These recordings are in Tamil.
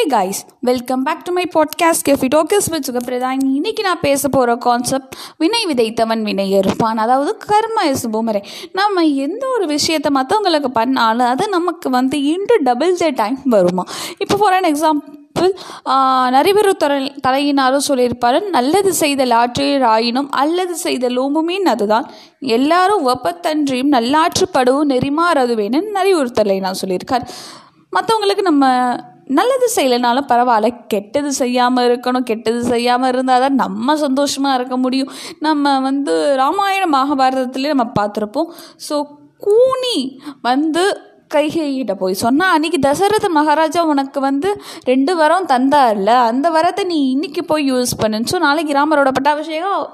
Hey guys welcome back to my podcast kefi talks with Sukapradhan இன்னைக்கு நான் பேச போகிற கான்செப்ட் வினை விதைத்தவன் வினை இருப்பான் அதாவது கர்ம இஸ் பூமரே. நம்ம எந்த ஒரு விஷயத்தை மற்றவங்களுக்கு பண்ணாலும் அது நமக்கு வந்து இன்டு டபுள் த டைம் வருமா? இப்போ ஃபார் அன் எக்ஸாம்பிள் நரிபெரு தலை தலையினாரும் சொல்லியிருப்பாரு நல்லது செய்த ஆற்றில் ஆயினும் அல்லது செய்த லோம்புமீன் அதுதான். எல்லாரும் வெப்பத்தன்றியும் நல்லாற்றுப்படவும் நெறிமாறதுவேன்னு நரிவுறுத்தலை நான் சொல்லியிருக்கார். மற்றவங்களுக்கு நம்ம நல்லது செய்யலைனாலும் பரவாயில்ல கெட்டது செய்யாமல் இருக்கணும் கெட்டது செய்யாமல் இருந்தால் தான் நம்ம சந்தோஷமாக இருக்க முடியும். நம்ம வந்து ராமாயண மகாபாரதத்துலேயே நம்ம பார்த்துருப்போம். ஸோ கூனி வந்து கைகைகிட்ட போய் சொன்னால் அன்றைக்கி தசரத மகாராஜா உனக்கு வந்து ரெண்டு வரம் தந்தார்ல அந்த வரத்தை நீ இன்னைக்கு போய் யூஸ் பண்ணுன்னு. ஸோ நாளைக்கு ராமரோட பட்டாபிஷேகம்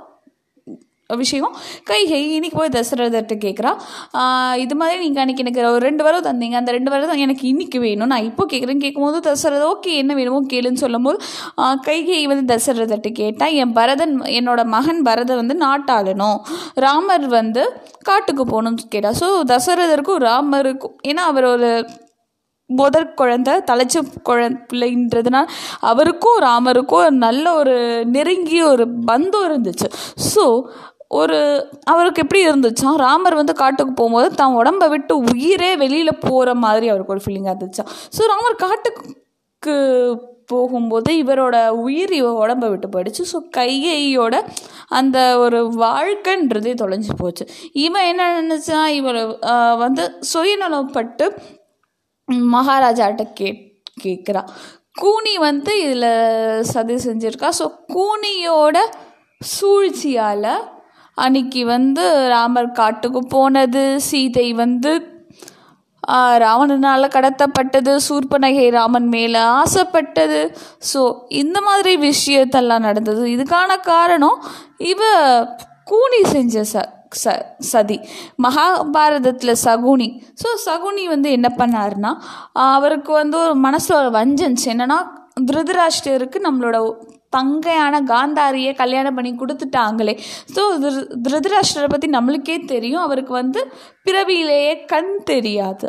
விஷயம் கைகை இன்னைக்கு போய் தசரதர்கிட்ட கேட்குறா இது மாதிரி நீங்கள் அன்றைக்கி எனக்கு ஒரு ரெண்டு வரவு தந்தீங்க. அந்த ரெண்டு வரம் எனக்கு இன்னைக்கு வேணும். நான் இப்போ கேட்குறேன்னு கேட்கும்போது தசரத ஓகே என்ன வேணுமோ கேளுன்னு சொல்லும்போது கைகை வந்து தசரதர்கிட்ட கேட்டால் என் பரதன் என்னோடய மகன் பரதன் வந்து நாட்டாளணும் ராமர் வந்து காட்டுக்கு போகணும்னு கேட்டால் ஸோ தசரதருக்கும் ராமருக்கும் ஏன்னா அவர் ஒரு முதற் குழந்த தலைச்ச குழந்தைன்றதுனால அவருக்கும் ராமருக்கும் நல்ல ஒரு நெருங்கிய ஒரு பந்தம் இருந்துச்சு. ஸோ ஒரு அவருக்கு எப்படி இருந்துச்சா? ராமர் வந்து காட்டுக்கு போகும்போது தான் உடம்பை விட்டு உயிரே வெளியில் போகிற மாதிரி அவருக்கு ஒரு ஃபீலிங்காக இருந்துச்சா? ஸோ ராமர் காட்டுக்கு போகும்போது இவரோட உயிர் இவ உடம்பை விட்டு போயிடுச்சு. ஸோ கையோட அந்த ஒரு வாழ்க்கைன்றதே தொலைஞ்சு போச்சு. இவன் என்ன நினச்சா? இவர் வந்து சுயநலப்பட்டு மகாராஜாட்ட கே கேட்குறா கூனி வந்து இதில் சதி செஞ்சுருக்கா. ஸோ கூனியோட சூழ்ச்சியால் அன்னைக்கு வந்து ராமர் காட்டுக்கு போனது. சீதை வந்து ராவணனால் கடத்தப்பட்டது. சூர்பனகை ராமன் மேலே ஆசைப்பட்டது. ஸோ இந்த மாதிரி விஷயத்தெல்லாம் நடந்தது. இதுக்கான காரணம் இவ கூனி செஞ்ச ச ச சதி. மகாபாரதத்தில் சகுனி. ஸோ சகுனி வந்து என்ன பண்ணாருன்னா அவருக்கு வந்து ஒரு மனசில் ஒரு வஞ்சன்ஸ் என்னென்னா திருதராஷ்டிரருக்கு நம்மளோட தங்கையான காந்தாரியை கல்யாணம் பண்ணி கொடுத்துட்டாங்களே. ஸோ திருதராஷ்டரை பற்றி நம்மளுக்கே தெரியும். அவருக்கு வந்து பிறவியிலேயே கண் தெரியாது.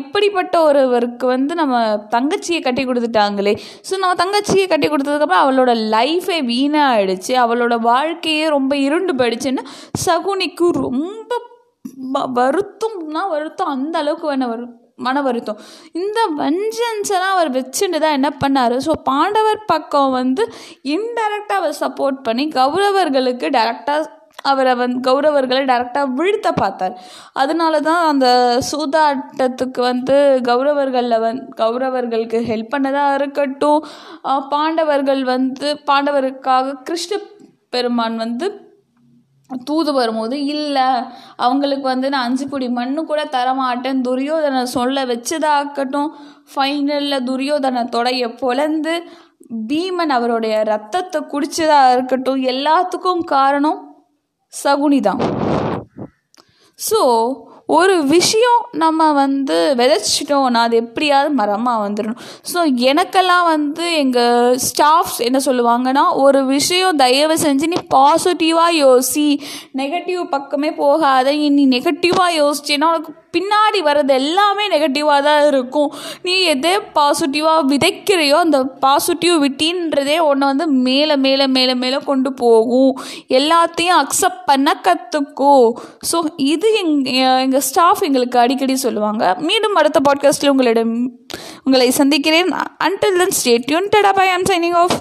இப்படிப்பட்ட ஒருவருக்கு வந்து நம்ம தங்கச்சியை கட்டி கொடுத்துட்டாங்களே. ஸோ நம்ம தங்கச்சியை கட்டி கொடுத்ததுக்கப்புறம் அவளோட லைஃபே வீணாகிடுச்சு அவளோட வாழ்க்கையே ரொம்ப இருண்டு போயிடுச்சுன்னு சகுனிக்கு ரொம்ப வருத்தம்னா வருத்தம். அந்த அளவுக்கு வேண வரும். மன வருத்தம் இந்த வஞ்சன்ஸெல்லாம் அவர் வச்சுட்டு தான் என்ன பண்ணார்? ஸோ பாண்டவர் பக்கம் வந்து இன்டெரக்டாக அவர் சப்போர்ட் பண்ணி கௌரவர்களுக்கு டேரெக்டாக அவரை வந்து கௌரவர்களை டேரெக்டாக வீழ்த்த பார்த்தார். அதனால தான் அந்த சூதாட்டத்துக்கு வந்து கௌரவர்களில் வந் கௌரவர்களுக்கு ஹெல்ப் பண்ணதாக இருக்கட்டும். பாண்டவர்கள் வந்து பாண்டவருக்காக கிருஷ்ண பெருமான் வந்து தூது வரும்போது இல்லை அவங்களுக்கு வந்து நான் அஞ்சு பொடி மண்ணு கூட தரமாட்டேன். துரியோதனை சொல்ல வச்சதாகட்டும். ஃபைனலில் துரியோதனை தொடைய பொழந்து பீமன் அவருடைய ரத்தத்தை குடிச்சதா இருக்கட்டும். எல்லாத்துக்கும் காரணம் சகுனி தான் ஸோ ஒரு விஷயம் நம்ம வந்து விதைச்சிட்டோம்னா அது எப்படியாவது மரமாக வந்துடணும் ஸோ எனக்கெல்லாம் வந்து எங்கள் ஸ்டாஃப்ஸ் என்ன சொல்லுவாங்கன்னா ஒரு விஷயம் தயவு செஞ்சு நீ பாசிட்டிவாக யோசி. நெகட்டிவ் பக்கமே போகாத. நீ நெகட்டிவாக யோசிச்சேன்னா உனக்கு பின்னாடி வர்றது எல்லாமே நெகட்டிவாக தான் இருக்கும். நீ எதே பாசிட்டிவாக விதைக்கிறையோ அந்த பாசிட்டிவ் விட்டின்றதே உன்னை வந்து மேலே மேலே மேலே மேலே கொண்டு போகும். எல்லாத்தையும் அக்செப்ட் பண்ண கற்றுக்கோ ஸோ இது எங் எங்கள் ஸ்டாஃப் எங்களுக்கு அடிக்கடி சொல்லுவாங்க. மீண்டும் அடுத்த பாட்காஸ்ட்டில் உங்களிடம் உங்களை சந்திக்கிறேன். Until then stay tuned tata bye I'm signing off